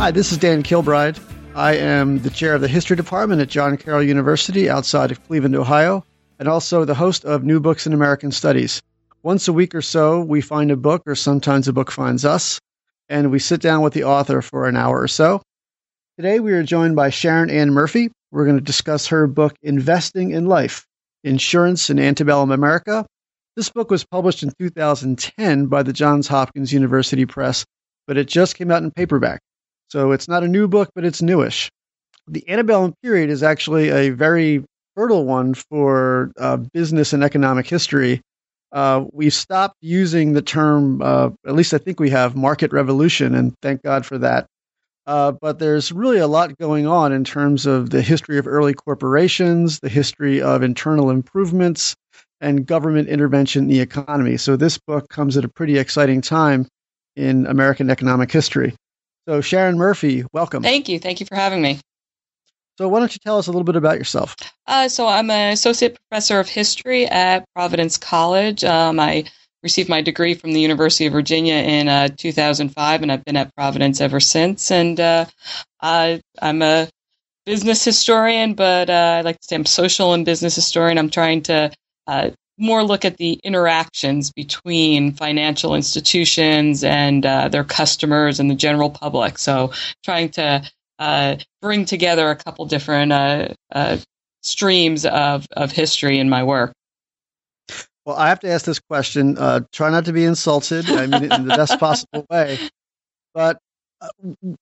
Hi, this is Dan Kilbride. I am the chair of the history department at John Carroll University outside of Cleveland, Ohio, and also the host of New Books in American Studies. Once a week or so, we find a book, or sometimes a book finds us, and we sit down with the author for an hour or so. Today, we are joined by Sharon Ann Murphy. We're going to discuss her book, Investing in Life Insurance in Antebellum America. This book was published in 2010 by the Johns Hopkins University Press, but it just came out in paperback. So it's not a new book, but it's newish. The antebellum period is actually a very fertile one for uh, business and economic history. Uh, we've stopped using the term, uh, at least I think we have, market revolution, and thank God for that. Uh, but there's really a lot going on in terms of the history of early corporations, the history of internal improvements, and government intervention in the economy. So this book comes at a pretty exciting time in American economic history. So, Sharon Murphy, welcome. Thank you. Thank you for having me. So, why don't you tell us a little bit about yourself? Uh, so, I'm an associate professor of history at Providence College. Um, I received my degree from the University of Virginia in uh, 2005, and I've been at Providence ever since. And uh, I, am a business historian, but uh, I like to say I'm social and business historian. I'm trying to uh, more look at the interactions between financial institutions and uh, their customers and the general public. So, trying to uh, bring together a couple different uh, uh streams of, of history in my work. Well, I have to ask this question. Uh, try not to be insulted. I mean in the best possible way. But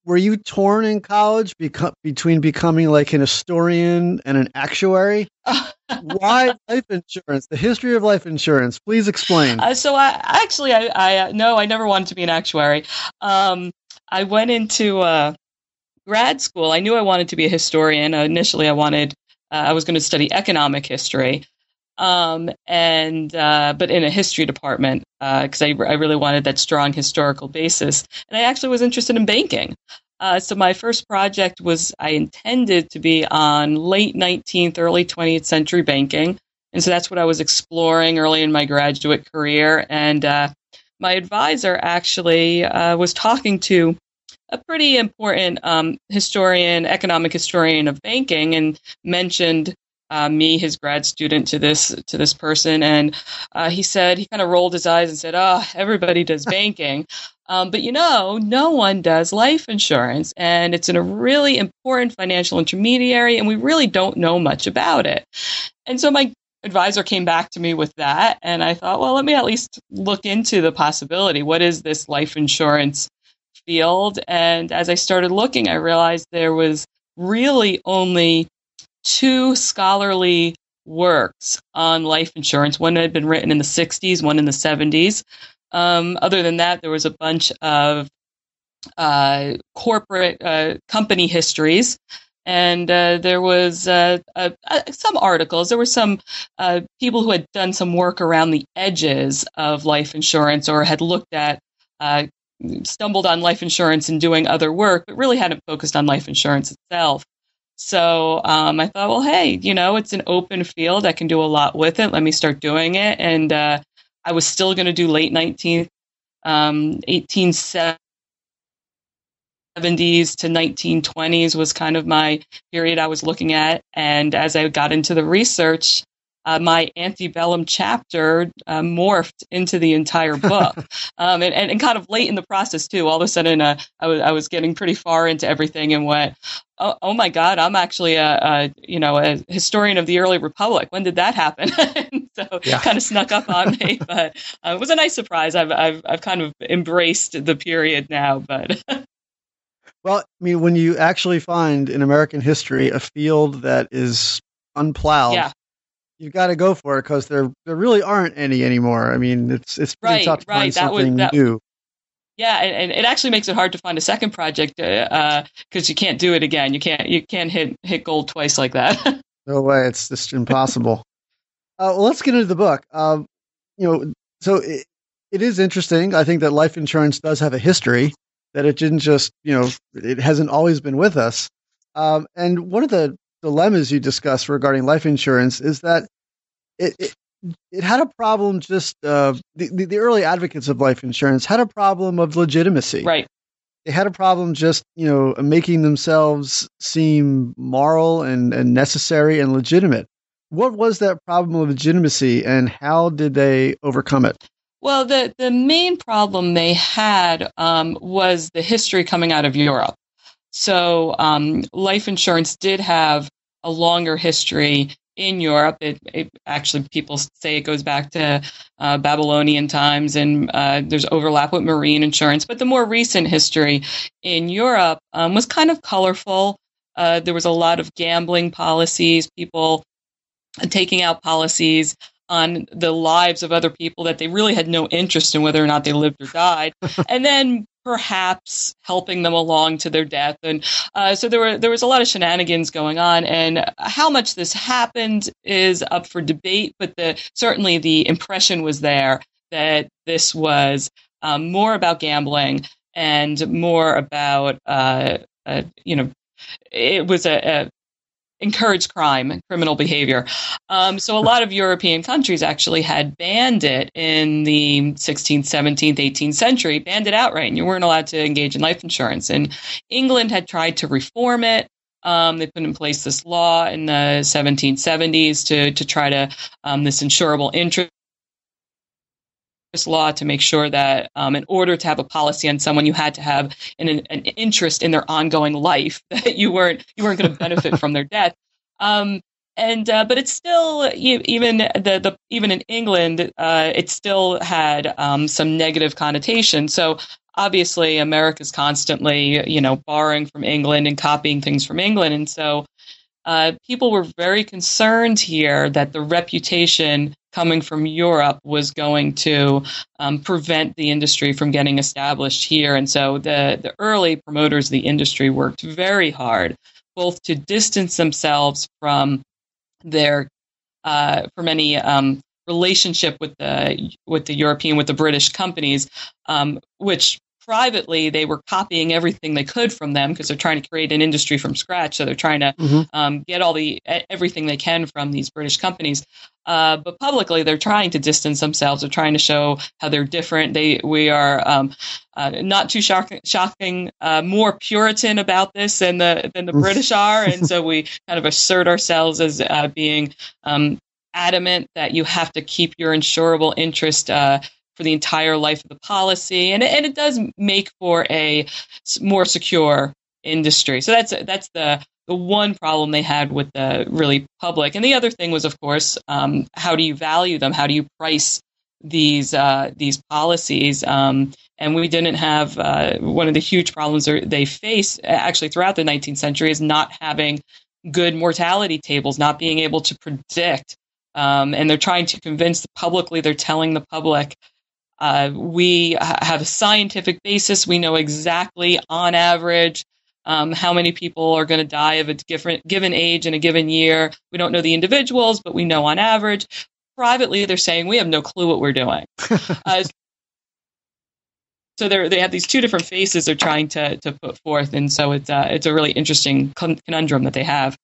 were you torn in college beco- between becoming like an historian and an actuary? Why life insurance? The history of life insurance. Please explain. Uh, so, I actually, I, I uh, no, I never wanted to be an actuary. Um, I went into uh, grad school. I knew I wanted to be a historian. Uh, initially, I wanted, uh, I was going to study economic history um, and uh, but in a history department because uh, I, I really wanted that strong historical basis. And I actually was interested in banking. Uh, so my first project was I intended to be on late 19th, early 20th century banking, and so that's what I was exploring early in my graduate career. And uh, my advisor actually uh, was talking to a pretty important um, historian, economic historian of banking, and mentioned uh, me, his grad student, to this to this person, and uh, he said he kind of rolled his eyes and said, "Oh, everybody does banking." Um, but you know, no one does life insurance, and it's in a really important financial intermediary, and we really don't know much about it. And so my advisor came back to me with that, and I thought, well, let me at least look into the possibility. What is this life insurance field? And as I started looking, I realized there was really only two scholarly works on life insurance. One had been written in the 60s, one in the 70s. Um, other than that, there was a bunch of uh, corporate uh, company histories. And uh, there was uh, some articles. There were some uh, people who had done some work around the edges of life insurance or had looked at uh, stumbled on life insurance and doing other work, but really hadn't focused on life insurance itself. So um, I thought, well, hey, you know, it's an open field. I can do a lot with it. Let me start doing it. And uh, I was still going to do late 19th, um, 1870s to 1920s was kind of my period I was looking at. And as I got into the research, uh, my antebellum chapter uh, morphed into the entire book, um, and, and, and, kind of late in the process too. All of a sudden, uh, I, was, was getting pretty far into everything and went, oh, oh my God, I'm actually a, a, you know a historian of the early republic. When did that happen? so yeah. kind of snuck up on me, but uh, it was a nice surprise. I've, I've I've kind of embraced the period now, but. Well, I mean, when you actually find in American history a field that is unplowed, yeah you got to go for it because there there really aren't any anymore. I mean, it's it's pretty right, tough to right. find that something was, that, new. Yeah, and, and, it actually makes it hard to find a second project because uh, you can't do it again. You can't you can't hit hit gold twice like that. no way, it's just impossible. uh, well, let's get into the book. Um, you know, so it, it is interesting. I think that life insurance does have a history that it didn't just you know it hasn't always been with us. Um, and one of the dilemmas you discuss regarding life insurance is that it, it, it had a problem just uh, the, the, the early advocates of life insurance had a problem of legitimacy. Right. They had a problem just you know making themselves seem moral and, and necessary and legitimate. What was that problem of legitimacy and how did they overcome it? Well the, the main problem they had um, was the history coming out of europe so um, life insurance did have a longer history in Europe. It, it, actually people say it goes back to uh, Babylonian times, and uh, there's overlap with marine insurance. But the more recent history in Europe um, was kind of colorful. Uh, there was a lot of gambling policies, people taking out policies on the lives of other people that they really had no interest in whether or not they lived or died. and then perhaps helping them along to their death. And uh, so there were there was a lot of shenanigans going on, and how much this happened is up for debate. But the certainly the impression was there that this was um, more about gambling and more about uh, uh, you know it was a, a encourage crime and criminal behavior. Um, so a lot of European countries actually had banned it in the 16th, 17th, 18th century, banned it outright, and you weren't allowed to engage in life insurance. And England had tried to reform it. Um, they put in place this law in the 1770s to to try to um, this insurable interest law to make sure that um, in order to have a policy on someone, you had to have an, an interest in their ongoing life that you weren't you weren't going to benefit from their death. Um, and uh, but it's still even the, the even in England, uh, it still had um, some negative connotation. So obviously, America's constantly you know borrowing from England and copying things from England, and so uh, people were very concerned here that the reputation coming from Europe was going to um, prevent the industry from getting established here. And so the, the early promoters of the industry worked very hard, both to distance themselves from their uh, from any um, relationship with the with the European with the British companies, um, which privately they were copying everything they could from them because they're trying to create an industry from scratch. So they're trying to mm-hmm. um, get all the everything they can from these british companies. Uh, but publicly they're trying to distance themselves. They're trying to show how they're different. They we are um, uh, not too shocking, shocking uh, more puritan about this than the than the british are. And so we kind of assert ourselves as uh, being um, adamant that you have to keep your insurable interest uh, for the entire life of the policy, and it, and it does make for a more secure industry. So that's that's the the one problem they had with the really public, and the other thing was, of course, um, how do you value them? How do you price these uh, these policies? Um, and we didn't have uh, one of the huge problems they face actually throughout the 19th century is not having good mortality tables, not being able to predict. Um, and they're trying to convince the publicly, they're telling the public uh, we have a scientific basis. We know exactly, on average, um, how many people are going to die of a different given age in a given year. We don't know the individuals, but we know on average. Privately, they're saying we have no clue what we're doing. uh, so they they have these two different faces they're trying to to put forth, and so it's uh, it's a really interesting conundrum that they have.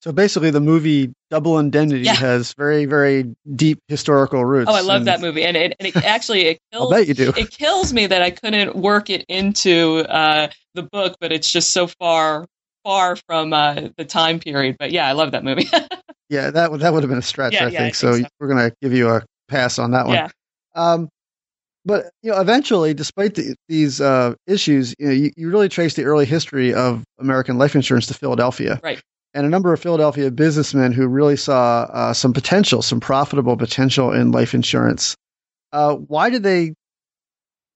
So basically, the movie Double Indemnity yeah. has very, very deep historical roots. Oh, I love and, that movie, and it, and it actually it kills. I bet you do. It kills me that I couldn't work it into uh, the book, but it's just so far, far from uh, the time period. But yeah, I love that movie. yeah, that would that would have been a stretch, yeah, I, yeah, think. I, think. so, so. we're gonna give you a pass on that one. Yeah. Um, but you know, eventually, despite the, these uh, issues, you know, you, you, really trace the early history of American life insurance to Philadelphia. Right and a number of Philadelphia businessmen who really saw uh, some potential, some profitable potential in life insurance. Uh, why did they,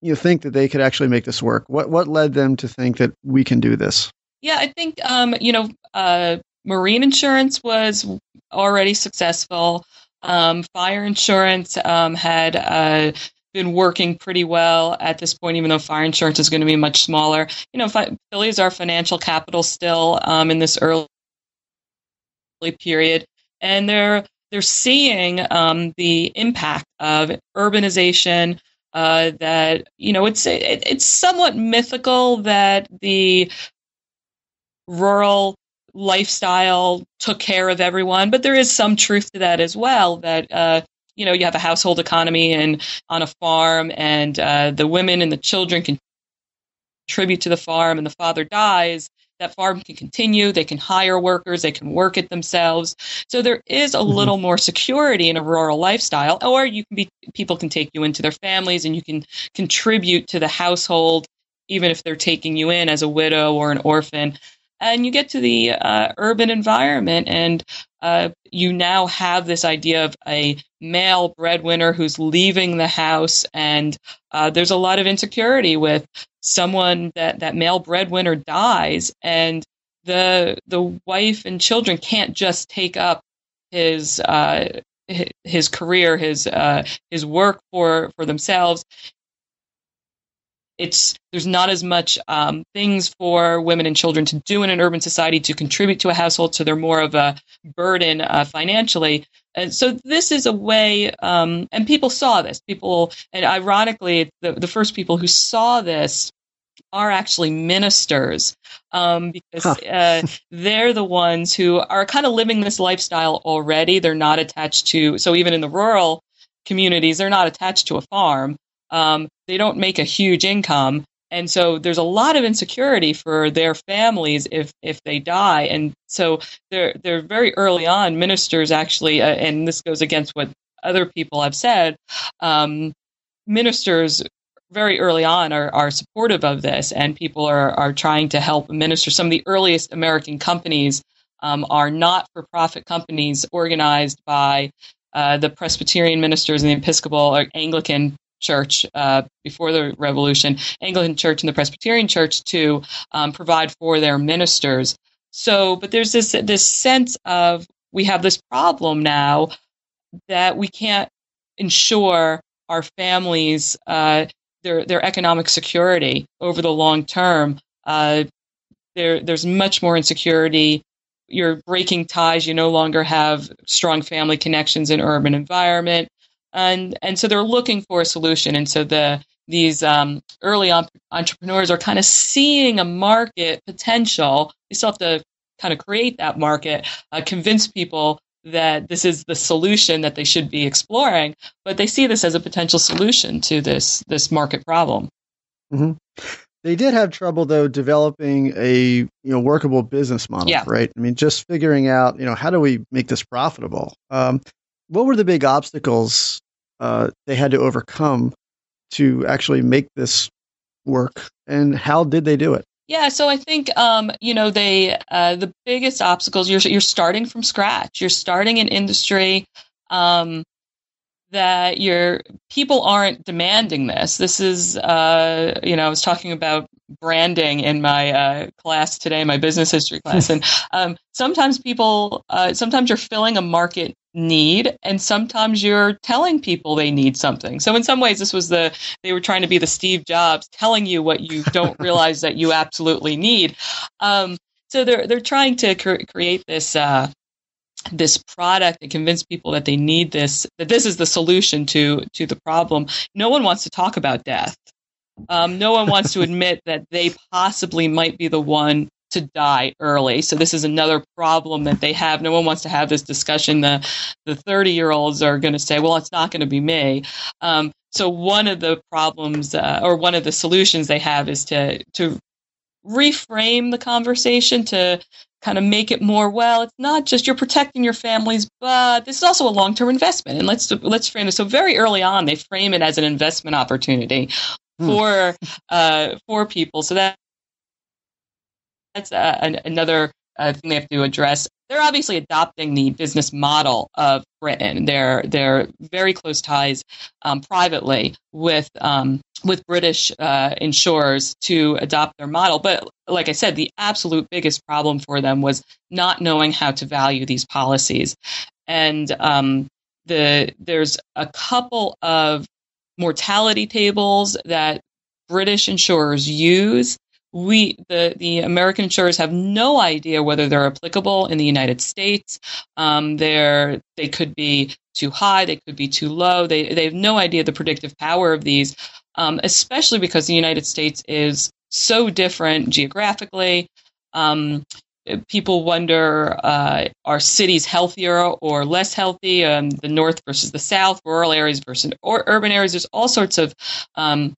you know, think that they could actually make this work? What what led them to think that we can do this? Yeah, I think um, you know, uh, marine insurance was already successful. Um, fire insurance um, had uh, been working pretty well at this point, even though fire insurance is going to be much smaller. You know, fi- Philly is our financial capital still um, in this early period, and they're they're seeing um, the impact of urbanization. Uh, that you know, it's it, it's somewhat mythical that the rural lifestyle took care of everyone, but there is some truth to that as well. That uh, you know, you have a household economy and on a farm, and uh, the women and the children can contribute to the farm, and the father dies. That farm can continue. They can hire workers. They can work it themselves. So there is a mm-hmm. little more security in a rural lifestyle. Or you can be people can take you into their families, and you can contribute to the household, even if they're taking you in as a widow or an orphan and you get to the uh, urban environment and uh, you now have this idea of a male breadwinner who's leaving the house and uh, there's a lot of insecurity with someone that that male breadwinner dies and the the wife and children can't just take up his uh, his career, his uh, his work for for themselves it's there's not as much um, things for women and children to do in an urban society to contribute to a household, so they're more of a burden uh, financially. And so this is a way, um, and people saw this. People, and ironically, the, the first people who saw this are actually ministers um, because huh. uh, they're the ones who are kind of living this lifestyle already. They're not attached to, so even in the rural communities, they're not attached to a farm. Um, they don't make a huge income. And so there's a lot of insecurity for their families if, if they die. And so they're, they're very early on, ministers actually, uh, and this goes against what other people have said, um, ministers very early on are, are supportive of this, and people are, are trying to help minister. Some of the earliest American companies um, are not for profit companies organized by uh, the Presbyterian ministers and the Episcopal or Anglican church uh, before the revolution, Anglican church and the Presbyterian church to um, provide for their ministers. So, but there's this this sense of we have this problem now that we can't ensure our families uh, their their economic security over the long term. Uh, there, there's much more insecurity. You're breaking ties. You no longer have strong family connections in urban environment and and so they're looking for a solution. And so the these um, early on, entrepreneurs are kind of seeing a market potential. They still have to kind of create that market, uh, convince people that this is the solution that they should be exploring, but they see this as a potential solution to this this market problem. Mm-hmm. They did have trouble though developing a you know workable business model, yeah. right? I mean, just figuring out you know how do we make this profitable. Um, what were the big obstacles uh, they had to overcome to actually make this work, and how did they do it? Yeah, so I think um, you know they uh, the biggest obstacles you're you're starting from scratch. You're starting an industry um, that your people aren't demanding this. This is uh, you know I was talking about branding in my uh, class today, my business history class, and um, sometimes people uh, sometimes you're filling a market need and sometimes you're telling people they need something. So in some ways this was the they were trying to be the steve jobs telling you what you don't realize that you absolutely need. Um, so they're they're trying to cre- create this uh, this product and convince people that they need this that this is the solution to to the problem. No one wants to talk about death. Um, no one wants to admit that they possibly might be the one to die early. So this is another problem that they have. No one wants to have this discussion. The the 30 year olds are going to say, well, it's not going to be me. Um, so one of the problems uh, or one of the solutions they have is to to reframe the conversation to kind of make it more well it's not just you're protecting your families but this is also a long-term investment and let's let's frame it so very early on they frame it as an investment opportunity hmm. for uh, for people so that that's uh, an, another uh, thing they have to address. They're obviously adopting the business model of Britain. They're they're very close ties um, privately with um, with British uh, insurers to adopt their model. But like I said, the absolute biggest problem for them was not knowing how to value these policies. And um, the there's a couple of mortality tables that British insurers use. We the the American insurers have no idea whether they're applicable in the United States. Um, they're they could be too high, they could be too low. They they have no idea the predictive power of these, um, especially because the United States is so different geographically. Um, people wonder uh, are cities healthier or less healthy um, the north versus the south rural areas versus or urban areas there's all sorts of um,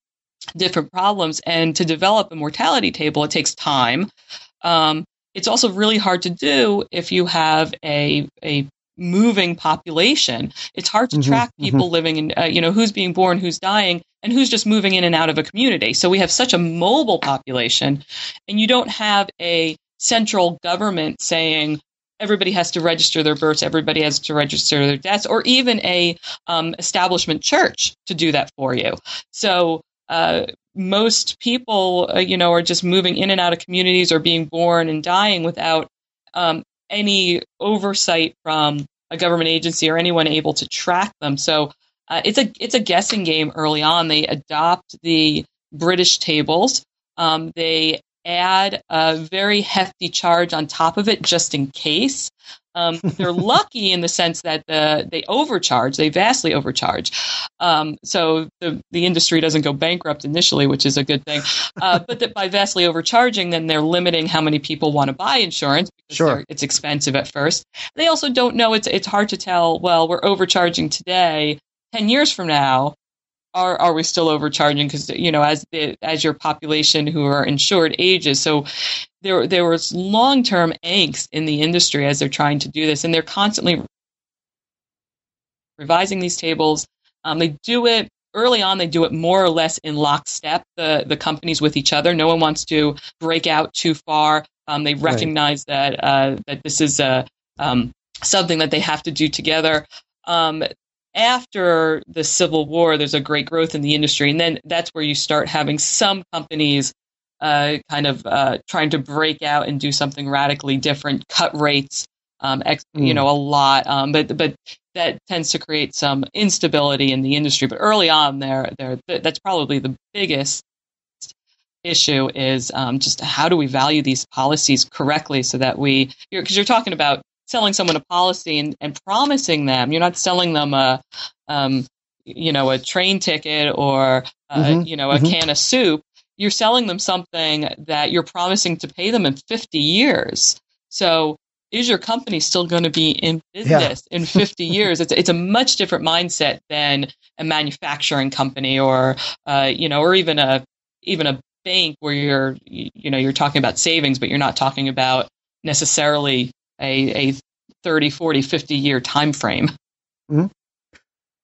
different problems and to develop a mortality table it takes time um, it's also really hard to do if you have a, a moving population it's hard to mm-hmm, track mm-hmm. people mm-hmm. living in uh, you know who's being born who's dying and who's just moving in and out of a community so we have such a mobile population and you don't have a central government saying everybody has to register their births, everybody has to register their deaths, or even a um, establishment church to do that for you. So uh, most people, uh, you know, are just moving in and out of communities or being born and dying without um, any oversight from a government agency or anyone able to track them. So uh, it's a it's a guessing game early on. They adopt the British tables. Um, they add a very hefty charge on top of it just in case. Um, they're lucky in the sense that the, they overcharge, they vastly overcharge. Um, so the, the industry doesn't go bankrupt initially, which is a good thing. Uh, but that by vastly overcharging, then they're limiting how many people want to buy insurance because sure. it's expensive at first. They also don't know it's, it's hard to tell, well, we're overcharging today. 10 years from now, are are we still overcharging because you know as the as your population who are insured ages so there there was long term angst in the industry as they're trying to do this and they're constantly revising these tables. Um, they do it early on they do it more or less in lockstep the the companies with each other. No one wants to break out too far. Um, they recognize right. that uh, that this is a um, something that they have to do together. Um, after the Civil War, there's a great growth in the industry, and then that's where you start having some companies uh, kind of uh, trying to break out and do something radically different, cut rates, um, ex- mm. you know, a lot. Um, but but that tends to create some instability in the industry. But early on, there, there, that's probably the biggest issue is um, just how do we value these policies correctly so that we because you're, you're, talking about selling someone a policy and, and promising them. You're not selling them a, um, you know, a train ticket or, uh, mm-hmm. you know, a mm-hmm. can of soup. You're selling them something that you're promising to pay them in 50 years. So is your company still going to be in business yeah. in 50 years? It's, it's a much different mindset than a manufacturing company or, uh, you know, or even a, even a bank where you're, you know, you're talking about savings, but you're not talking about necessarily a, a 30, 40, 50 year time frame. Mm-hmm.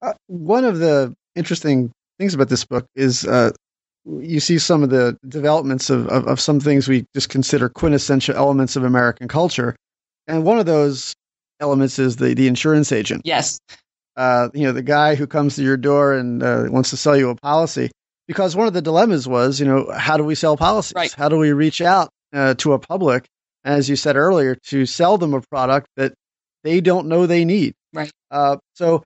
Uh, one of the interesting things about this book is uh, you see some of the developments of, of, of, some things we just consider quintessential elements of American culture. And one of those elements is the, the insurance agent. Yes. Uh, you know, the guy who comes to your door and uh, wants to sell you a policy. Because one of the dilemmas was, you know, how do we sell policies? Right. How do we reach out uh, to a public as you said earlier, to sell them a product that they don't know they need. Right. Uh, so,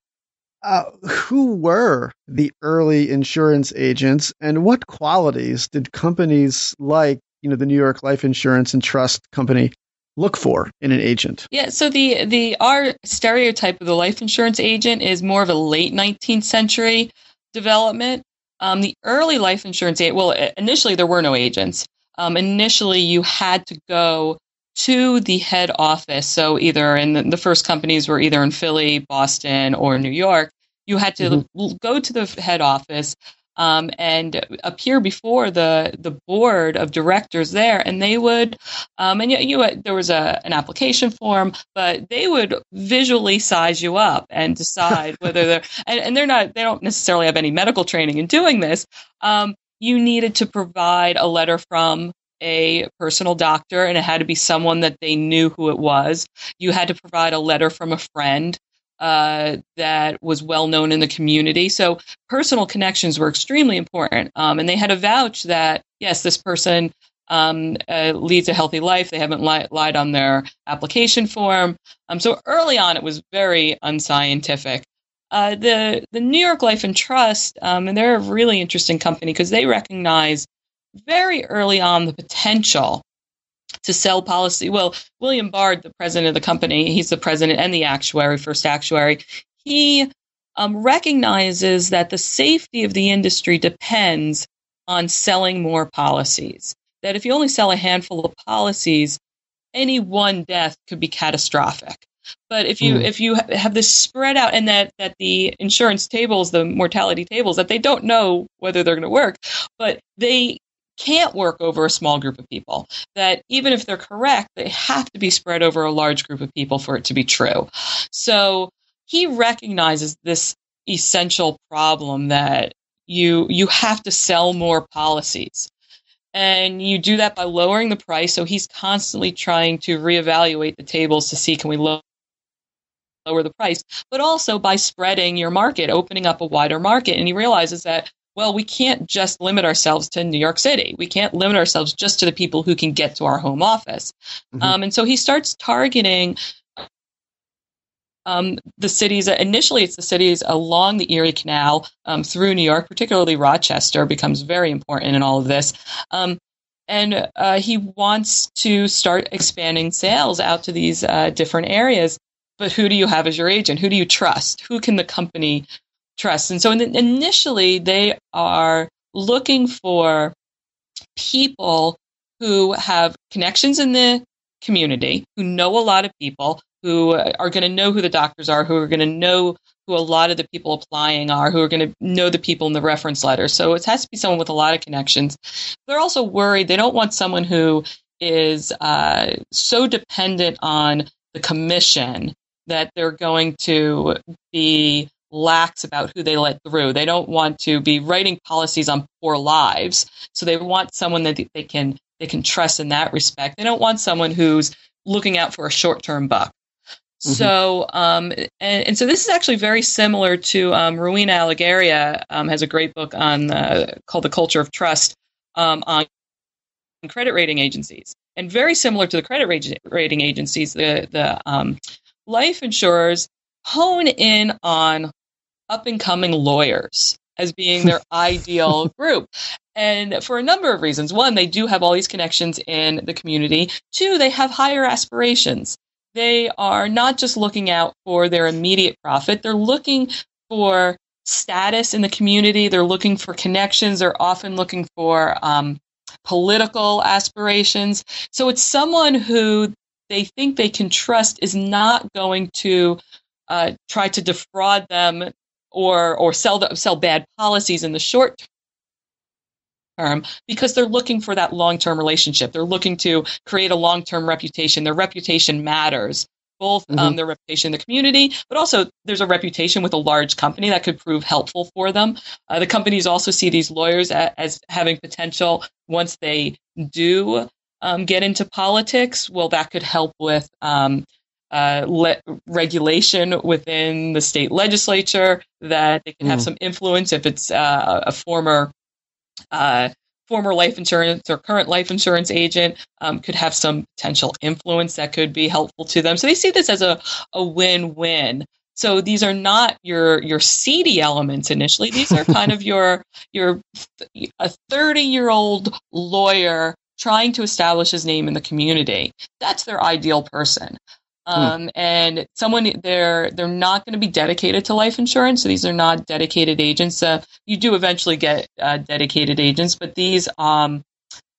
uh, who were the early insurance agents, and what qualities did companies like, you know, the New York Life Insurance and Trust Company look for in an agent? Yeah, so the the our stereotype of the life insurance agent is more of a late 19th century development. Um, the early life insurance agent, well, initially there were no agents. Um, initially, you had to go to the head office. So either in the, the, first companies were either in Philly, Boston, or New York. You had to mm-hmm. go to the head office um, and appear before the the board of directors there, and they would, um, and you, you there was a an application form, but they would visually size you up and decide whether they're and, and, they're not they don't necessarily have any medical training in doing this. Um, you needed to provide a letter from a personal doctor and it had to be someone that they knew who it was. You had to provide a letter from a friend uh, that was well known in the community. So personal connections were extremely important. Um, and they had to vouch that, yes, this person um, uh, leads a healthy life. They haven't li- lied on their application form. Um, so early on, it was very unscientific. uh, the the New York Life and Trust, um, and they're a really interesting company because they recognize very early on the potential to sell policy. Well, William Bard, the president of the company, he's the president and the actuary, first actuary. He um, recognizes that the safety of the industry depends on selling more policies. That if you only sell a handful of policies, any one death could be catastrophic. But if you mm. if you have this spread out and that that the insurance tables, the mortality tables, that they don't know whether they're going to work, but they can't work over a small group of people. That even if they're correct, they have to be spread over a large group of people for it to be true. So he recognizes this essential problem that you you have to sell more policies and you do that by lowering the price so he's constantly trying to reevaluate the tables to see can we lower lower the price but also by spreading your market opening up a wider market and he realizes that well we can't just limit ourselves to new york city. We can't limit ourselves just to the people who can get to our home office. Mm-hmm. um, and so he starts targeting um, the cities initially it's the cities along the erie canal um, through new york particularly rochester becomes very important in all of this. Um, and uh, he wants to start expanding sales out to these uh, different areas. But who do you have as your agent? Who do you trust? Who can the company trust and so in, initially they are looking for people who have connections in the community who know a lot of people who are going to know who the doctors are, who are going to know who a lot of the people applying are, who are going to know the people in the reference letter. So it has to be someone with a lot of connections. They're also worried. They don't want someone who is uh, so dependent on the commission that they're going to be lax about who they let through. They don't want to be writing policies on poor lives. So they want someone that they can they can trust in that respect. They don't want someone who's looking out for a short-term buck. Mm-hmm. So, um, and, and, so this is actually very similar to um, Rowena Olegario um, has a great book on uh, called The Culture of Trust um, on credit rating agencies, and very similar to the credit rating agencies, the the um, life insurers hone in on up and coming lawyers as being their ideal group. And for a number of reasons. One, they do have all these connections in the community. Two, they have higher aspirations they are not just looking out for their immediate profit, they're looking for status in the community, they're looking for connections, they're often looking for um, political aspirations. So it's someone who they think they can trust is not going to uh, try to defraud them or or sell the, sell bad policies in the short term because they're looking for that long term relationship. They're looking to create a long term reputation. Their reputation matters, both um, mm-hmm. um, their reputation in the community, but also there's a reputation with a large company that could prove helpful for them. Uh, the companies also see these lawyers as, as having potential once they do um, get into politics. Well, that could help with. Um, uh, le- regulation within the state legislature that they can have mm. some influence if it's uh, a former uh, former life insurance or current life insurance agent um, could have some potential influence that could be helpful to them. So they see this as a, a win-win. So these are not your your seedy elements initially. These are kind of your your a 30-year-old lawyer trying to establish his name in the community. That's their ideal person. Hmm. Um, and someone they're they're not going to be dedicated to life insurance. So these are not dedicated agents. Uh, you do eventually get uh, dedicated agents, but these um,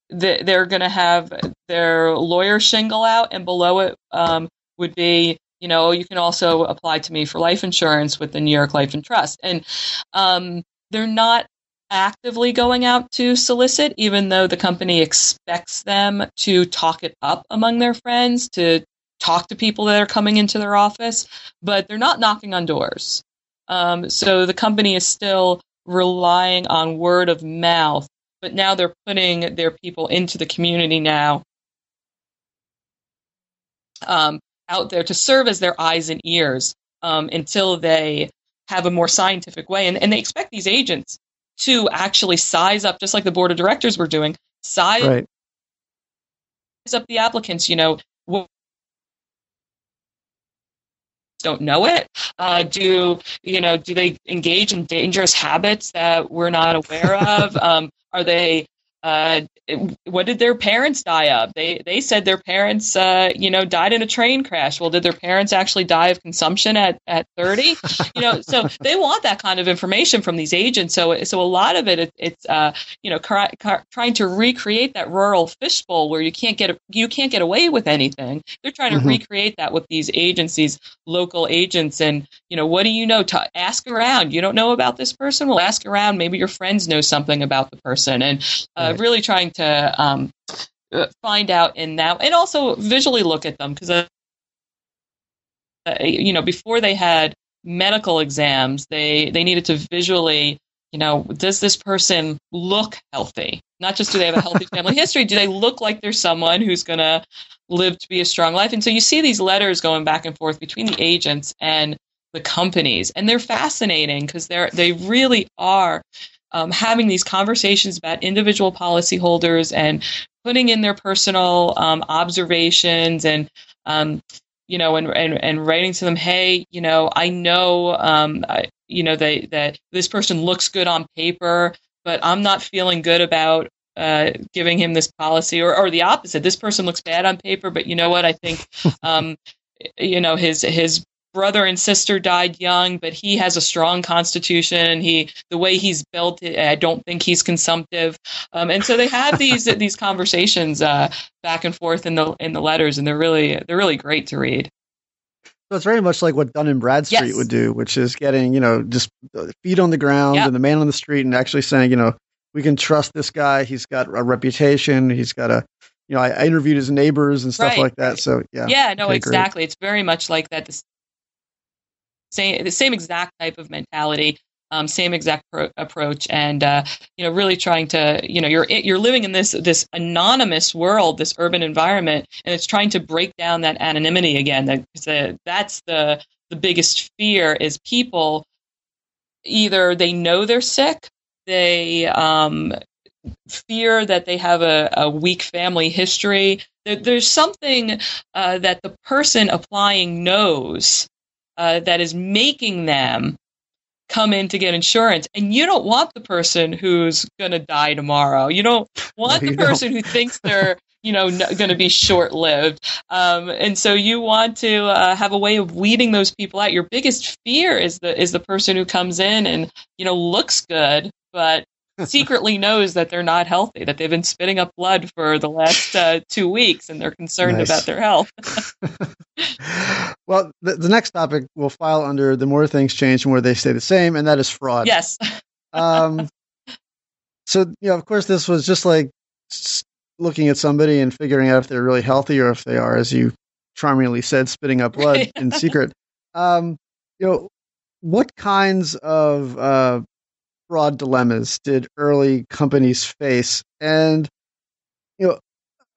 they're going to have their lawyer shingle out, and below it um, would be you know you can also apply to me for life insurance with the New York Life and Trust, and um, they're not actively going out to solicit, even though the company expects them to talk it up among their friends to talk to people that are coming into their office, but they're not knocking on doors. Um, so the company is still relying on word of mouth, but now they're putting their people into the community now um, out there to serve as their eyes and ears um, until they have a more scientific way. And, and they expect these agents to actually size up, just like the board of directors were doing, size right. up the applicants. You know, don't know it? Uh, do you know? Do they engage in dangerous habits that we're not aware of? Um, are they uh, what did their parents die of? They they said their parents, uh, you know, died in a train crash. Well, did their parents actually die of consumption at, at 30? you know, so they want that kind of information from these agents. So so a lot of it, it it's uh, you know, trying to recreate that rural fishbowl where you can't get you can't get away with anything. They're trying to mm-hmm. recreate that with these agencies, local agents, and you know, what do you know? To ask around. You don't know about this person? Well, ask around. Maybe your friends know something about the person, and uh, right. really trying to um, uh, find out in that, and also visually look at them because, uh, uh, you know, before they had medical exams, they they needed to visually, you know, does this person look healthy? Not just do they have a healthy family history, do they look like they're someone who's going to live to be a strong life? And so you see these letters going back and forth between the agents and the companies, and they're fascinating because they're they really are um, having these conversations about individual policyholders and putting in their personal um, observations and um, you know and, and and writing to them hey you know i know um, I, you know they, that this person looks good on paper but i'm not feeling good about uh, giving him this policy or, or the opposite this person looks bad on paper but you know what? I think um, you know his his brother and sister died young, but he has a strong constitution. He the way he's built, I don't think he's consumptive. Um, and so they have these these conversations uh, back and forth in the in the letters, and they're really they're really great to read. So it's very much like what Dun and Bradstreet yes. would do, which is getting you know just feet on the ground yep. and the man on the street, and actually saying you know we can trust this guy. He's got a reputation. He's got a you know, I, I, interviewed his neighbors and stuff right, like that. So yeah, yeah, no, okay, exactly. Great. It's very much like that. This same the same exact type of mentality. Um, same exact pro- approach, and uh, you know, really trying to, you know, you're you're living in this this anonymous world, this urban environment, and it's trying to break down that anonymity again. That, the, that's the the biggest fear is people either they know they're sick, they um, fear that they have a, a weak family history. There, there's something uh, that the person applying knows uh, that is making them come in to get insurance. And you don't want the person who's going to die tomorrow. You don't want no, the person don't. who thinks they're you know going to be short lived um, and so you want to uh, have a way of weeding those people out. Your biggest fear is the is the person who comes in and you know looks good but secretly knows that they're not healthy, that they've been spitting up blood for the last uh, two weeks, and they're concerned nice. about their health. well, the, the, next topic will file under the more things change and more they stay the same, and that is fraud. Yes. um, so, you know, of course, this was just like looking at somebody and figuring out if they're really healthy or if they are, as you charmingly said, spitting up blood in secret. Um, you know, what kinds of uh, fraud dilemmas did early companies face? And, you know,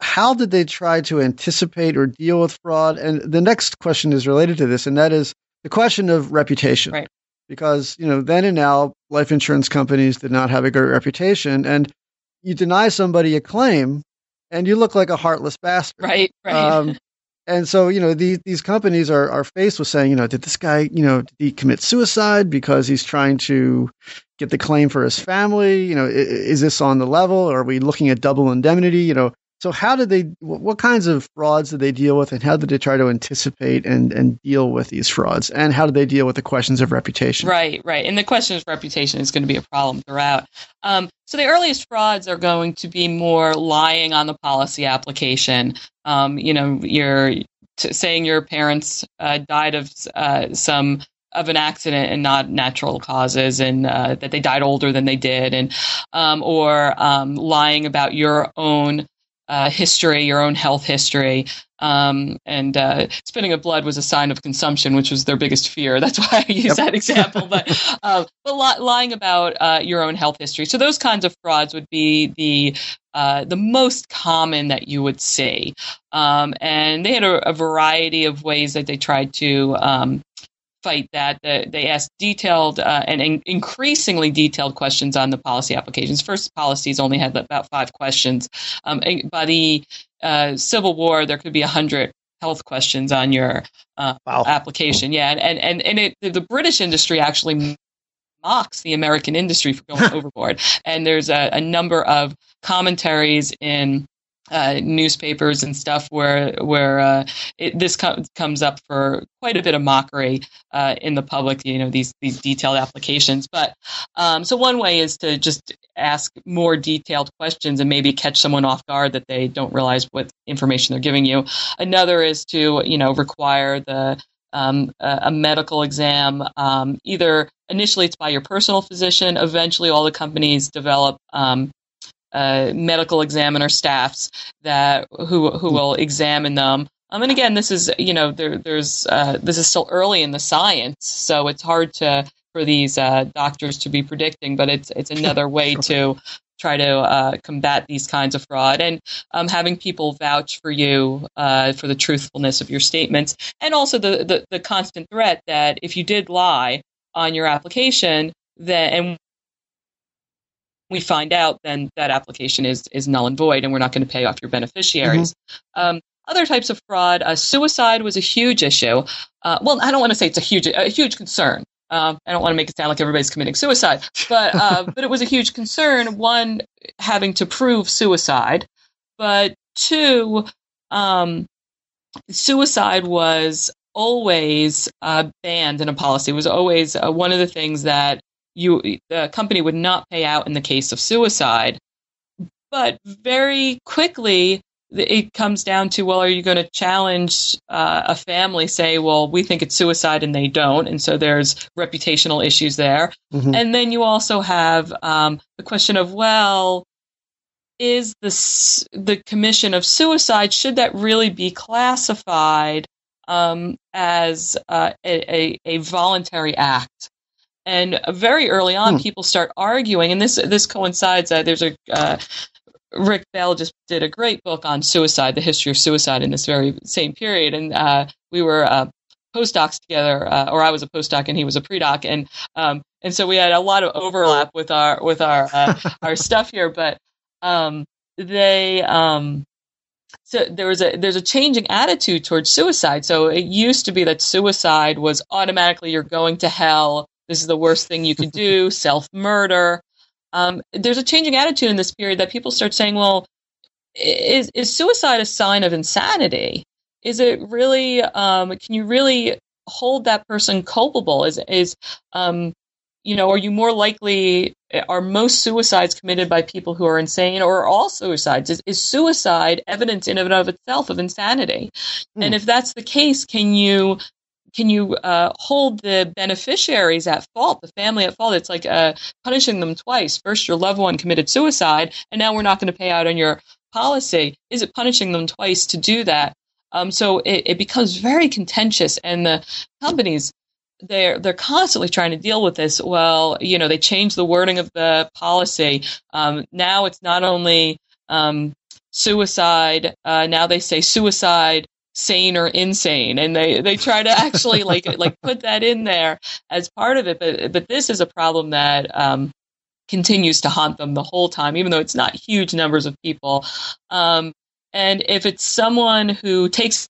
how did they try to anticipate or deal with fraud? And the next question is related to this, and that is the question of reputation. Right. Because, you know, then and now, life insurance companies did not have a great reputation. And you deny somebody a claim, and you look like a heartless bastard. Right, right. Um, and so, you know, these these companies are are faced with saying, you know, did this guy, you know, did he commit suicide because he's trying to get the claim for his family? You know, is, is this on the level? Are we looking at double indemnity? You know, so how did they? What kinds of frauds did they deal with, and how did they try to anticipate and and deal with these frauds? And how did they deal with the questions of reputation? Right, right. And the question of reputation is going to be a problem throughout. Um, so the earliest frauds are going to be more lying on the policy application. Um, you know, you're t- saying your parents uh, died of uh, some of an accident and not natural causes, and uh, that they died older than they did, and um, or um, lying about your own uh, history, your own health history. Um, and uh, spitting of blood was a sign of consumption, which was their biggest fear. That's why I use yep. that example. But uh, but li- lying about uh, your own health history. So those kinds of frauds would be the uh, the most common that you would see. Um, and they had a, a, variety of ways that they tried to um, fight that. they asked detailed uh, and in- increasingly detailed questions on the policy applications. First policies only had about five questions. Um, by the uh, Civil War, there could be a hundred health questions on your uh, wow. application. Yeah, and and and it, the British industry actually mocks the American industry for going overboard. And there's a, a number of commentaries in uh, newspapers and stuff where where uh, it, this com- comes up for quite a bit of mockery uh, in the public. You know these these detailed applications, but um, so one way is to just ask more detailed questions and maybe catch someone off guard that they don't realize what information they're giving you. Another is to you know require the um, a, a, medical exam. Um, either initially it's by your personal physician. Eventually, all the companies develop um, uh, medical examiner staffs that who who will examine them. Um, and again, this is you know there, there's uh, this is still early in the science, so it's hard to for these uh, doctors to be predicting. But it's it's another way to try to uh, combat these kinds of fraud and um, having people vouch for you uh, for the truthfulness of your statements and also the, the, the constant threat that if you did lie on your application that and we find out then that application is is null and void and we're not going to pay off your beneficiaries mm-hmm. um, other types of fraud uh, suicide was a huge issue uh, well i don't want to say it's a huge a huge concern uh, I don't want to make it sound like everybody's committing suicide, but uh, but it was a huge concern. One, having to prove suicide, but two, um, suicide was always uh, banned in a policy. It was always uh, one of the things that you the company would not pay out in the case of suicide. But very quickly, it comes down to well, are you going to challenge uh, a family? Say, well, we think it's suicide, and they don't, and so there's reputational issues there. Mm-hmm. And then you also have um, the question of well, is the the commission of suicide should that really be classified um, as uh, a, a, a voluntary act? And very early on, hmm. people start arguing, and this this coincides. Uh, there's a uh, Rick Bell just did a great book on suicide, the history of suicide in this very same period, and uh, we were uh, postdocs together, uh, or I was a postdoc and he was a predoc, and um, and so we had a lot of overlap with our with our uh, our stuff here, but um, they. Um, so there was a there's a changing attitude towards suicide. So it used to be that suicide was automatically you're going to hell. This is the worst thing you could do. Self murder um, there's a changing attitude in this period that people start saying, well, is, is suicide a sign of insanity? Is it really, um, can you really hold that person culpable? Is, is um, you know, are you more likely, are most suicides committed by people who are insane or all suicides? Is, is suicide evidence in and of itself of insanity? Mm. And if that's the case, can you can you uh, hold the beneficiaries at fault, the family at fault? It's like uh, punishing them twice. First, your loved one committed suicide, and now we're not going to pay out on your policy. Is it punishing them twice to do that? Um, so it, it becomes very contentious, and the companies they're they're constantly trying to deal with this. Well, you know, they changed the wording of the policy. Um, now it's not only um, suicide. Uh, now they say suicide sane or insane. And they they try to actually like like put that in there as part of it. But but this is a problem that um, continues to haunt them the whole time even though it's not huge numbers of people. Um, and if it's someone who takes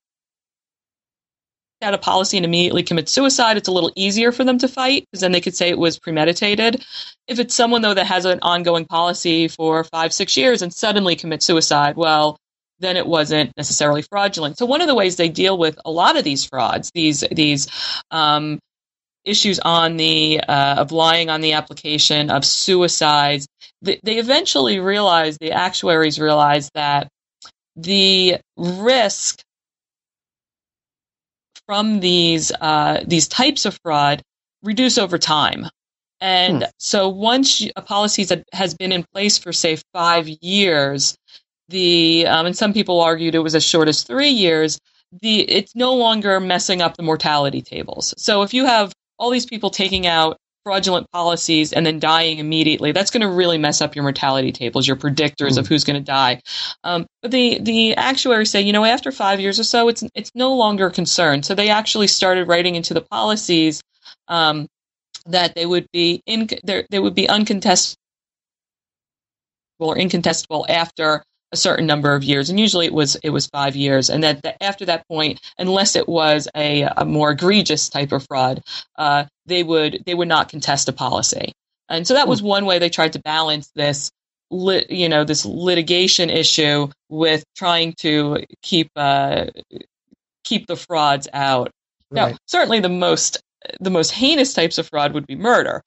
out a policy and immediately commits suicide, it's a little easier for them to fight because then they could say it was premeditated. If it's someone though that has an ongoing policy for five, six years and suddenly commits suicide, well, then it wasn't necessarily fraudulent. So one of the ways they deal with a lot of these frauds, these these um, issues on the uh, of lying on the application, of suicides, they, they eventually realize the actuaries realize that the risk from these uh, these types of fraud reduce over time. And hmm. so once a policy has been in place for say five years, the um, and some people argued it was as short as three years. The it's no longer messing up the mortality tables. So if you have all these people taking out fraudulent policies and then dying immediately, that's going to really mess up your mortality tables, your predictors mm. of who's going to die. Um, but the the actuaries say, you know, after five years or so, it's it's no longer a concern. So they actually started writing into the policies um, that they would be in they would be uncontestable or incontestable after a certain number of years, and usually it was it was five years, and that, that after that point, unless it was a, a more egregious type of fraud, uh, they would they would not contest a policy, and so that was one way they tried to balance this. Lit, you know this litigation issue with trying to keep uh, keep the frauds out. Right. Now, certainly the most the most heinous types of fraud would be murder.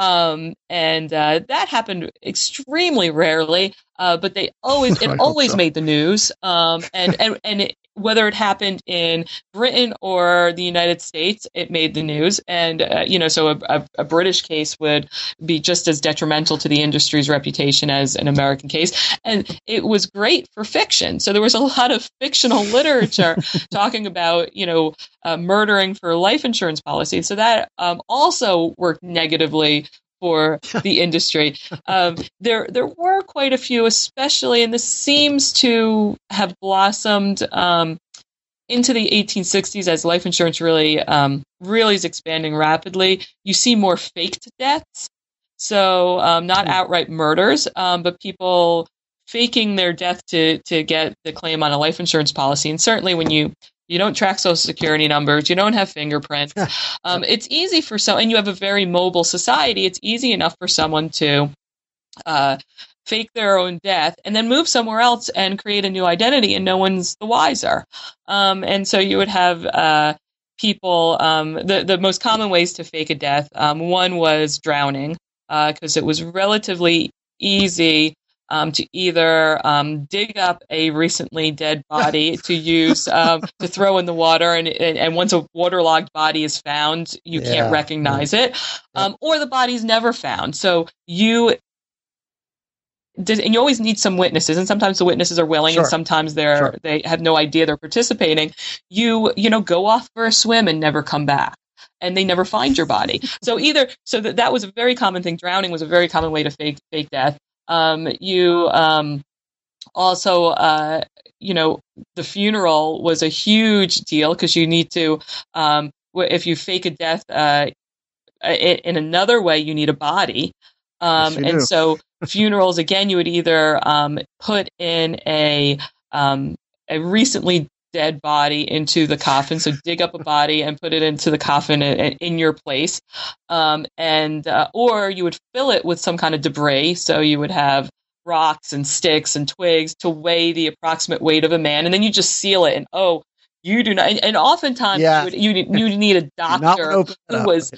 Um, and uh, that happened extremely rarely, uh, but they always it always so. made the news. Um, and and and it, whether it happened in Britain or the United States, it made the news. And, uh, you know, so a, a, a, British case would be just as detrimental to the industry's reputation as an American case. And it was great for fiction. So there was a lot of fictional literature talking about, you know, uh, murdering for life insurance policies. So that um, also worked negatively for the industry. Um, there, there were quite a few, especially, and this seems to have blossomed um, into the 1860s as life insurance really, um, really is expanding rapidly. You see more faked deaths, so um, not hmm. outright murders, um, but people faking their death to to get the claim on a life insurance policy. And certainly, when you you don't track social security numbers. You don't have fingerprints. um, it's easy for some, and you have a very mobile society. It's easy enough for someone to uh, fake their own death and then move somewhere else and create a new identity, and no one's the wiser. Um, and so you would have uh, people. Um, the the most common ways to fake a death. Um, one was drowning because uh, it was relatively easy um, to either um, dig up a recently dead body to use um, to throw in the water, and, and, and, once a waterlogged body is found, you yeah. can't recognize it, um, or the body's never found. So you and you always need some witnesses and sometimes the witnesses are willing sure. and sometimes they're sure. they have no idea they're participating you you know go off for a swim and never come back and they never find your body so either so that, that was a very common thing drowning was a very common way to fake fake death um, you um, also, uh, you know, the funeral was a huge deal because you need to, um, if you fake a death uh, in another way, you need a body. Um, yes, and do. so funerals, again, you would either um, put in a um, a recently dead body into the coffin. So dig up a body and put it into the coffin in, in your place. Um, and, uh, or you would fill it with some kind of debris. So you would have rocks and sticks and twigs to weigh the approximate weight of a man. And then you just seal it. And oh, you do not. And, and oftentimes yeah. you, would, you, you need a doctor who was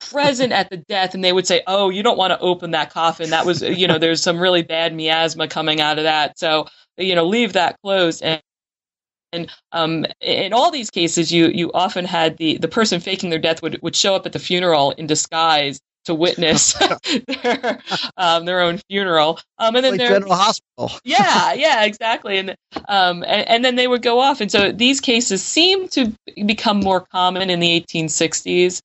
present at the death and they would say oh you don't want to open that coffin that was you know there's some really bad miasma coming out of that so you know leave that closed and and um, in all these cases, you you often had the the person faking their death would would show up at the funeral in disguise to witness their um, their own funeral. Um, and then like General Hospital. yeah, yeah, exactly. And um, and, and, then they would go off. And so these cases seem to become more common in the 1860s,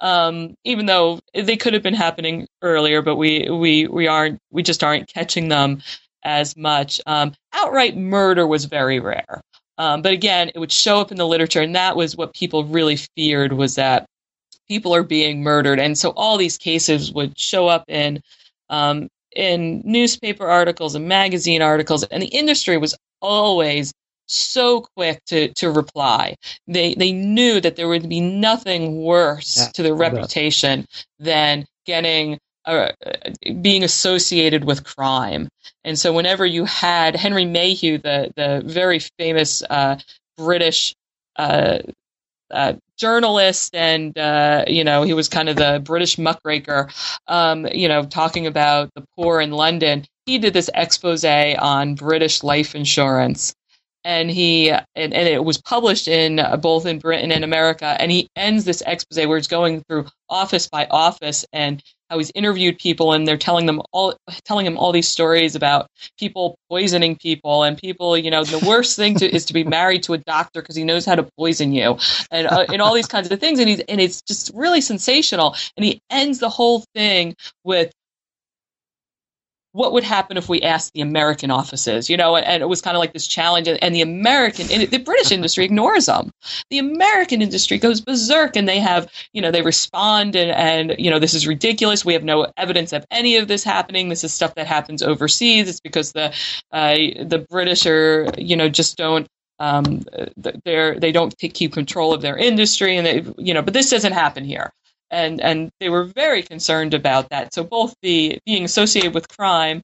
um, even though they could have been happening earlier, but we we we aren't we just aren't catching them as much. Um, outright murder was very rare. Um, but again, it would show up in the literature, and that was what people really feared was that people are being murdered, and so all these cases would show up in um, in newspaper articles and magazine articles, and the industry was always so quick to to reply. They they knew that there would be nothing worse yeah, to their reputation than getting uh, being associated with crime. And so whenever you had Henry Mayhew, the, the very famous uh, British uh, uh journalist, and uh, you know he was kind of the British muckraker, um, you know, talking about the poor in London. He did this expose on British life insurance, and he and, and, it was published in uh, both in Britain and America. And he ends this expose where he's going through office by office and how he's interviewed people, and they're telling them all telling him all these stories about people poisoning people and people. You know, the worst thing to, is to be married to a doctor because he knows how to poison you, and uh, and all these kinds of things. And he's and it's just really sensational. And he ends the whole thing with what would happen if we asked the American offices, you know, and, and it was kind of like this challenge. And, and the American, and the British industry ignores them. The American industry goes berserk and they have, you know, they respond and, and, you know, this is ridiculous. We have no evidence of any of this happening. This is stuff that happens overseas. It's because the, uh, the British are, you know, just don't um, they're they don't keep control of their industry and they you know but this doesn't happen here and and they were very concerned about that. So both the being associated with crime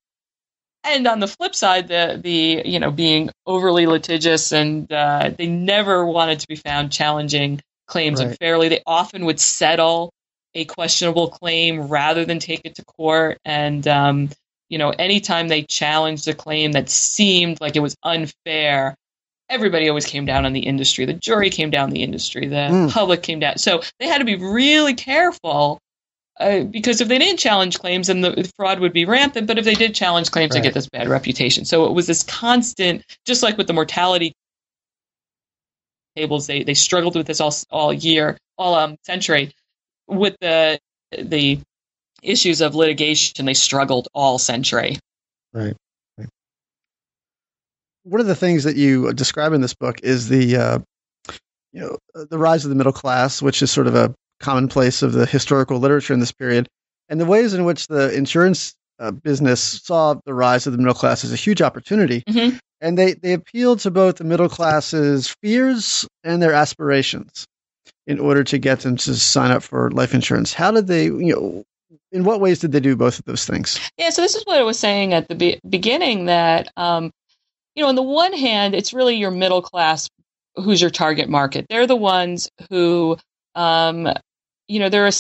and on the flip side, the the you know being overly litigious and uh, they never wanted to be found challenging claims right. unfairly. They often would settle a questionable claim rather than take it to court. And um, you know, anytime they challenged a claim that seemed like it was unfair, everybody always came down on the industry. The jury came down the industry. The mm. public came down. So they had to be really careful uh, because if they didn't challenge claims, then the fraud would be rampant. But if they did challenge claims, right. they get this bad reputation. So it was this constant, just like with the mortality tables, they they struggled with this all all year, all um, century, with the the issues of litigation. They struggled all century. Right one of the things that you describe in this book is the uh, you know the rise of the middle class, which is sort of a commonplace of the historical literature in this period, and the ways in which the insurance uh, business saw the rise of the middle class as a huge opportunity. Mm-hmm. And they, they appealed to both the middle class's fears and their aspirations in order to get them to sign up for life insurance. How did they, you know, in what ways did they do both of those things? Yeah, so this is what I was saying at the be- beginning that um, you know, on the one hand, it's really your middle class who's your target market. They're the ones who, um, you know, they're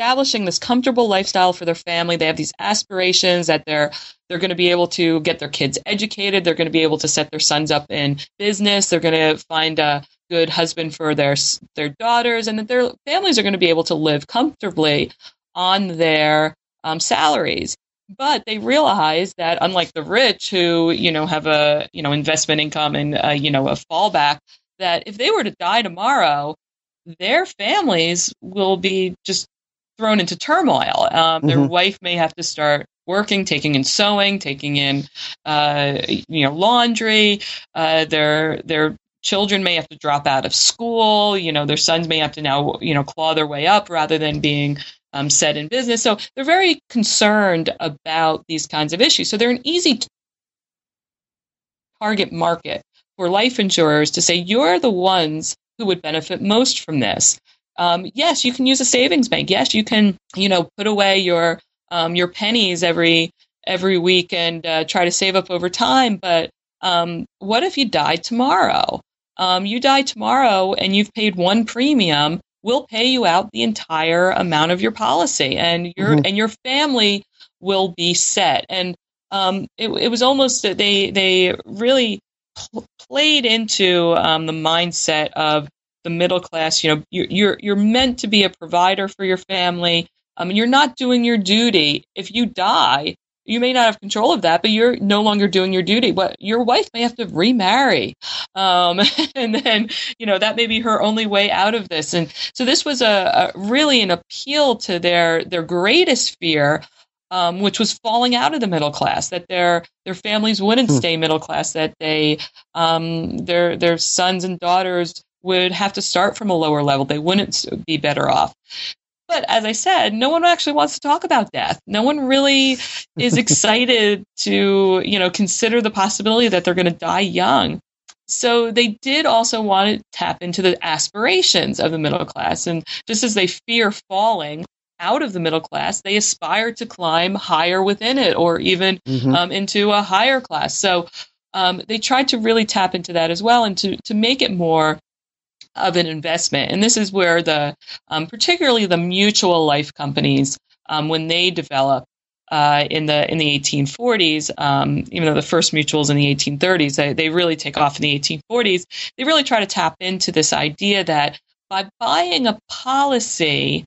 establishing this comfortable lifestyle for their family. They have these aspirations that they're they're going to be able to get their kids educated. They're going to be able to set their sons up in business. They're going to find a good husband for their their daughters, and that their families are going to be able to live comfortably on their um, salaries but they realize that unlike the rich who you know have a you know investment income and uh, you know a fallback that if they were to die tomorrow their families will be just thrown into turmoil um, their mm-hmm. wife may have to start working taking in sewing taking in uh, you know laundry uh, their their children may have to drop out of school you know their sons may have to now you know claw their way up rather than being um, set in business. So they're very concerned about these kinds of issues. So they're an easy target market for life insurers to say, you're the ones who would benefit most from this. Um, yes, you can use a savings bank. Yes, you can, you know, put away your um, your pennies every every week and uh, try to save up over time. But um, what if you die tomorrow? Um, you die tomorrow and you've paid one premium we'll pay you out the entire amount of your policy, and your mm-hmm. and your family will be set. And um, it, it, was almost they they really pl- played into um, the mindset of the middle class. You know, you're, you're you're meant to be a provider for your family. Um, and you're not doing your duty. If you die, you may not have control of that, but you're no longer doing your duty. But your wife may have to remarry, um, and then you know that may be her only way out of this. And so this was a, a really an appeal to their their greatest fear, um, which was falling out of the middle class. That their their families wouldn't hmm. stay middle class. That they um, their their sons and daughters would have to start from a lower level. They wouldn't be better off. But as I said, no one actually wants to talk about death. No one really is excited to, you know, consider the possibility that they're going to die young. So they did also want to tap into the aspirations of the middle class. And just as they fear falling out of the middle class, they aspire to climb higher within it or even mm-hmm. um, into a higher class. So um, they tried to really tap into that as well and to, to make it more of an investment. And this is where the, um, particularly the mutual life companies, um, when they develop uh, in the in the 1840s, um, even though the first mutuals in the 1830s, they, they really take off in the 1840s. They really try to tap into this idea that by buying a policy,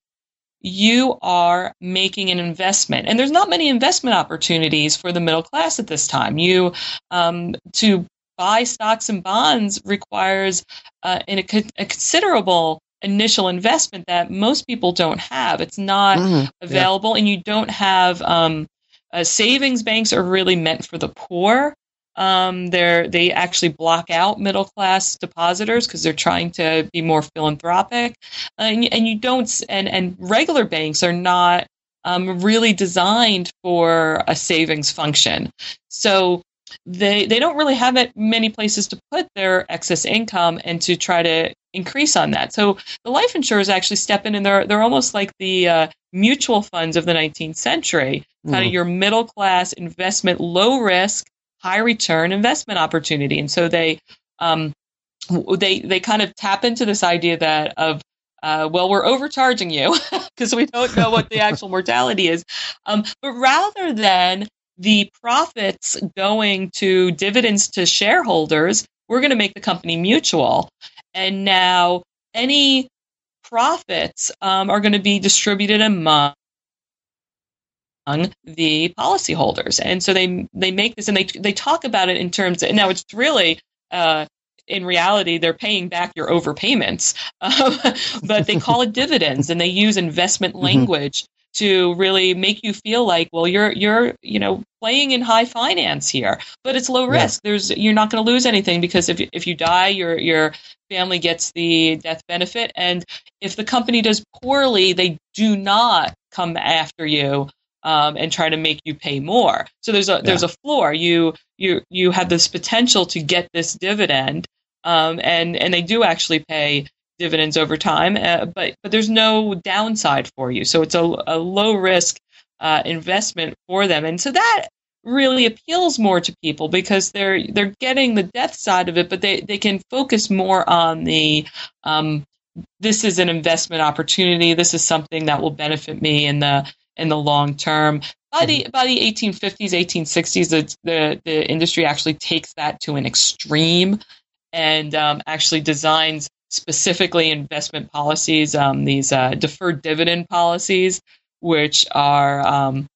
you are making an investment, and there's not many investment opportunities for the middle class at this time. You um, to buy stocks and bonds requires uh, a, a, considerable initial investment that most people don't have. It's not mm, available, yeah. and you don't have um, uh, savings banks are really meant for the poor. Um, they're they actually block out middle class depositors because they're trying to be more philanthropic, and, and you don't and and regular banks are not um, really designed for a savings function. So they they don't really have it many places to put their excess income and to try to increase on that. So the life insurers actually step in and they're they're almost like the uh, mutual funds of the 19th century, kind mm. of your middle class investment, low risk, high return investment opportunity. And so they um, they they kind of tap into this idea that of uh, well, we're overcharging you because we don't know what the actual mortality is. Um, but rather than the profits going to dividends to shareholders, we're going to make the company mutual. And now any profits um, are going to be distributed among the policyholders. And so they they make this and they they talk about it in terms of now it's really uh, in reality they're paying back your overpayments, um, but they call it dividends and they use investment mm-hmm. language to really make you feel like well you're you're you know playing in high finance here but it's low risk yeah. there's you're not going to lose anything because if if you die your your family gets the death benefit and if the company does poorly they do not come after you um, and try to make you pay more so there's a yeah. there's a floor you you you have this potential to get this dividend um, and and they do actually pay dividends over time, uh, but but there's no downside for you. So it's a, a low risk uh, investment for them, and so that really appeals more to people because they're they're getting the death side of it, but they they can focus more on the um, this is an investment opportunity. This is something that will benefit me in the in the long term. By the by the 1850s, 1860s, the, the the industry actually takes that to an extreme and um, actually designs specifically investment policies, um, these uh, deferred dividend policies, which are um,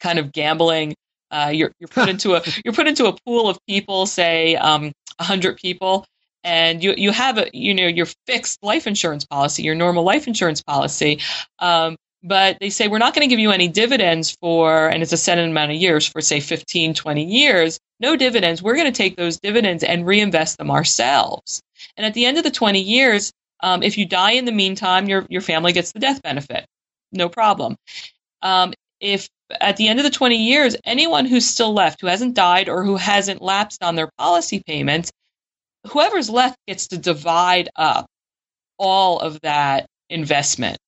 kind of gambling. Uh, you're, you're put into a you're put into a pool of people, say um, hundred people, and you you have a you know your fixed life insurance policy, your normal life insurance policy. Um, but they say we're not going to give you any dividends for, and it's a set amount of years for, say, 15, 20 years. No dividends. We're going to take those dividends and reinvest them ourselves. And at the end of the 20 years, um, if you die in the meantime, your, your family gets the death benefit. No problem. Um, if at the end of the 20 years, anyone who's still left, who hasn't died or who hasn't lapsed on their policy payments, whoever's left gets to divide up all of that investment.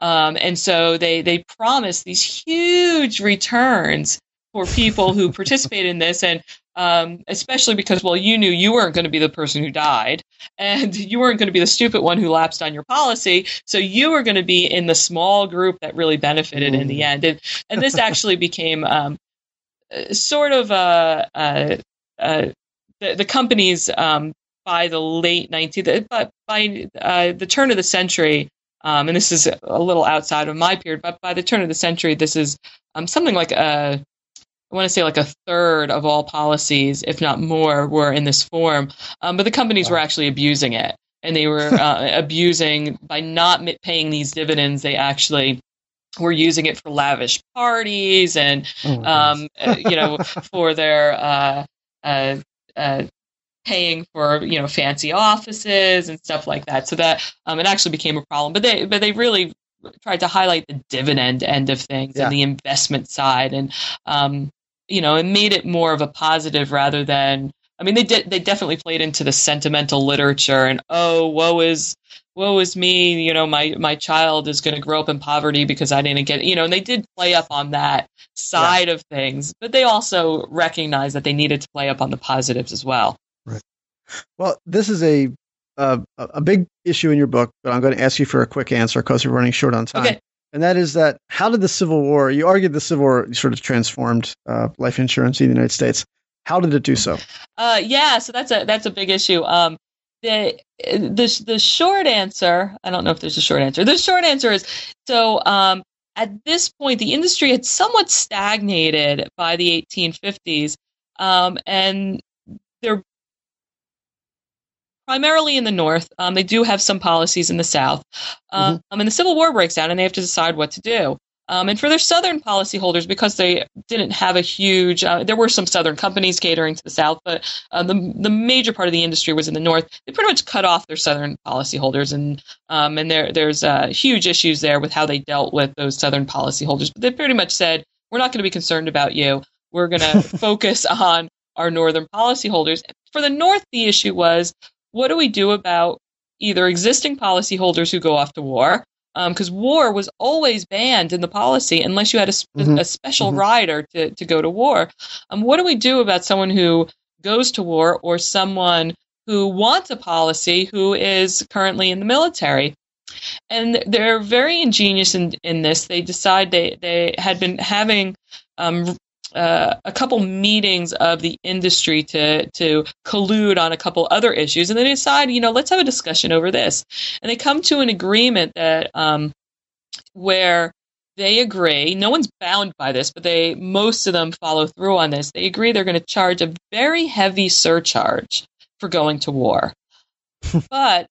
Um, and so they, they promise these huge returns for people who participate in this. And um, especially because, well, you knew you weren't going to be the person who died, and you weren't going to be the stupid one who lapsed on your policy. So you were going to be in the small group that really benefited mm. in the mm. end. And, and this actually became um, sort of a, a, a the, the, companies um, by the late 19th, but by uh, the turn of the century. Um, and this is a little outside of my period, but by the turn of the century, this is um, something like a I want to say like a third of all policies, if not more, were in this form. Um, but the companies wow. were actually abusing it, and they were uh, abusing by not paying these dividends. They actually were using it for lavish parties and, oh um, uh, you know, for their uh, uh, uh, paying for you know fancy offices and stuff like that. So that um, it actually became a problem. But they but they really tried to highlight the dividend end of things yeah. and the investment side and um, you know, and made it more of a positive rather than. I mean, they did. They definitely played into the sentimental literature and oh, woe is woe is me. You know, my my child is going to grow up in poverty because I didn't get. You know, and they did play up on that side yeah. of things, but they also recognized that they needed to play up on the positives as well. Well, this is a a, a big issue in your book, but I'm going to ask you for a quick answer because we're running short on time. Okay and that is that how did the Civil War? You argued the Civil War sort of transformed uh, life insurance in the United States. How did it do so? Uh, yeah, so that's a that's a big issue. Um, the the the short answer, I don't know if there's a short answer. The short answer is so. Um, at this point, the industry had somewhat stagnated by the 1850s, um, and primarily in the North. Um, they do have some policies in the South. Um, mm-hmm. and the Civil War breaks out, and they have to decide what to do. Um, and for their southern policyholders, because they didn't have a huge, uh, there were some southern companies catering to the south, but uh, the the major part of the industry was in the north. They pretty much cut off their southern policyholders, and um, and there there's uh, huge issues there with how they dealt with those southern policyholders. But they pretty much said, we're not going to be concerned about you. We're going to focus on our northern policyholders. For the north, the issue was, what do we do about either existing policyholders who go off to war because um, war was always banned in the policy unless you had a, sp- mm-hmm. a special mm-hmm. rider to, to go to war. Um, what do we do about someone who goes to war or someone who wants a policy who is currently in the military? And they're very ingenious in, in this. They decide they, they had been having um, uh, a couple meetings of the industry to to collude on a couple other issues, and they decide, you know, let's have a discussion over this, and they come to an agreement that um, where they agree. No one's bound by this, but they most of them follow through on this. They agree they're going to charge a very heavy surcharge for going to war, but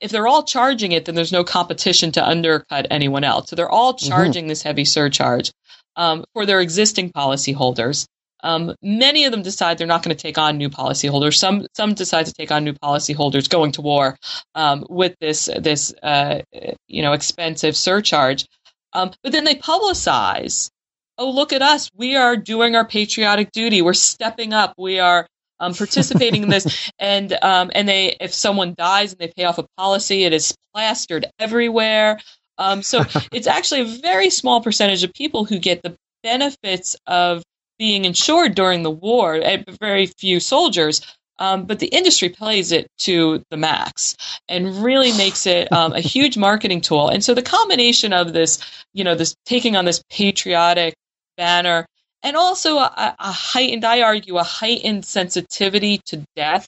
if they're all charging it, then there's no competition to undercut anyone else. So they're all mm-hmm. charging mm-hmm. this heavy surcharge um, for their existing policyholders. Um, many of them decide they're not going to take on new policyholders. Some some decide to take on new policyholders going to war um, with this this uh, you know expensive surcharge. Um, but then they publicize, oh look at us, we are doing our patriotic duty. We're stepping up. We are um, participating in this, and um, and they if someone dies and they pay off a policy, it is plastered everywhere. Um, so it's actually a very small percentage of people who get the benefits of being insured during the war. Very few soldiers. Um, but the industry plays it to the max and really makes it um, a huge marketing tool. And so the combination of this, you know, this taking on this patriotic banner and also a, a heightened, I argue, a heightened sensitivity to death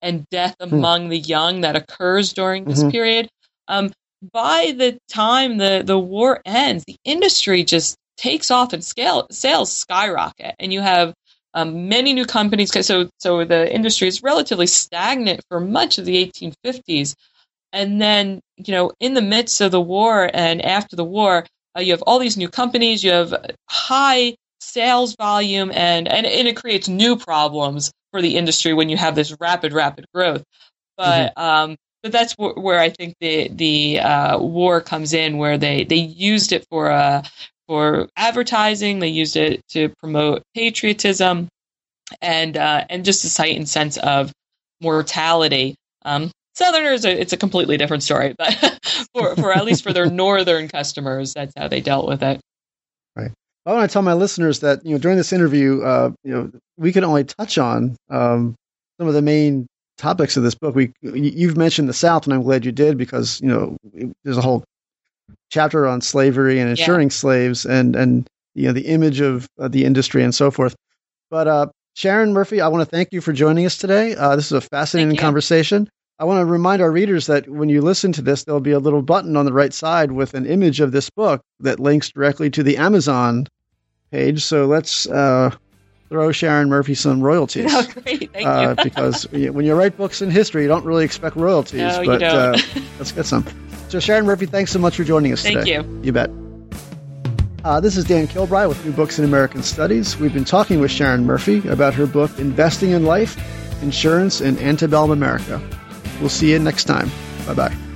and death hmm. among the young that occurs during this mm-hmm. period. Um, by the time the, the war ends, the industry just takes off and scale sales skyrocket, and you have um, many new companies. So so the industry is relatively stagnant for much of the 1850s, and then you know in the midst of the war and after the war, uh, you have all these new companies. You have high sales volume and, and, and it creates new problems for the industry when you have this rapid, rapid growth. But, mm-hmm. um, but that's wh- where I think the, the, uh, war comes in where they, they used it for, uh, for advertising. They used it to promote patriotism and, uh, and just a heightened sense of mortality. Um, Southerners, it's a completely different story, but for, for at least for their northern customers, that's how they dealt with it. Right. I want to tell my listeners that you know during this interview, uh, you know, we can only touch on um, some of the main topics of this book. We you've mentioned the South, and I'm glad you did because you know there's a whole chapter on slavery and insuring yeah. slaves, and and you know the image of uh, the industry and so forth. But uh, Sharon Murphy, I want to thank you for joining us today. Uh, this is a fascinating conversation. I want to remind our readers that when you listen to this, there'll be a little button on the right side with an image of this book that links directly to the Amazon page. So let's uh, throw Sharon Murphy some royalties. Oh, great. Thank uh, you. because when you write books in history, you don't really expect royalties. No, but uh, let's get some. So, Sharon Murphy, thanks so much for joining us today. Thank today. you. You bet. Uh, this is Dan Kilbride with New Books in American Studies. We've been talking with Sharon Murphy about her book, Investing in Life Insurance in Antebellum America. We'll see you next time. Bye bye.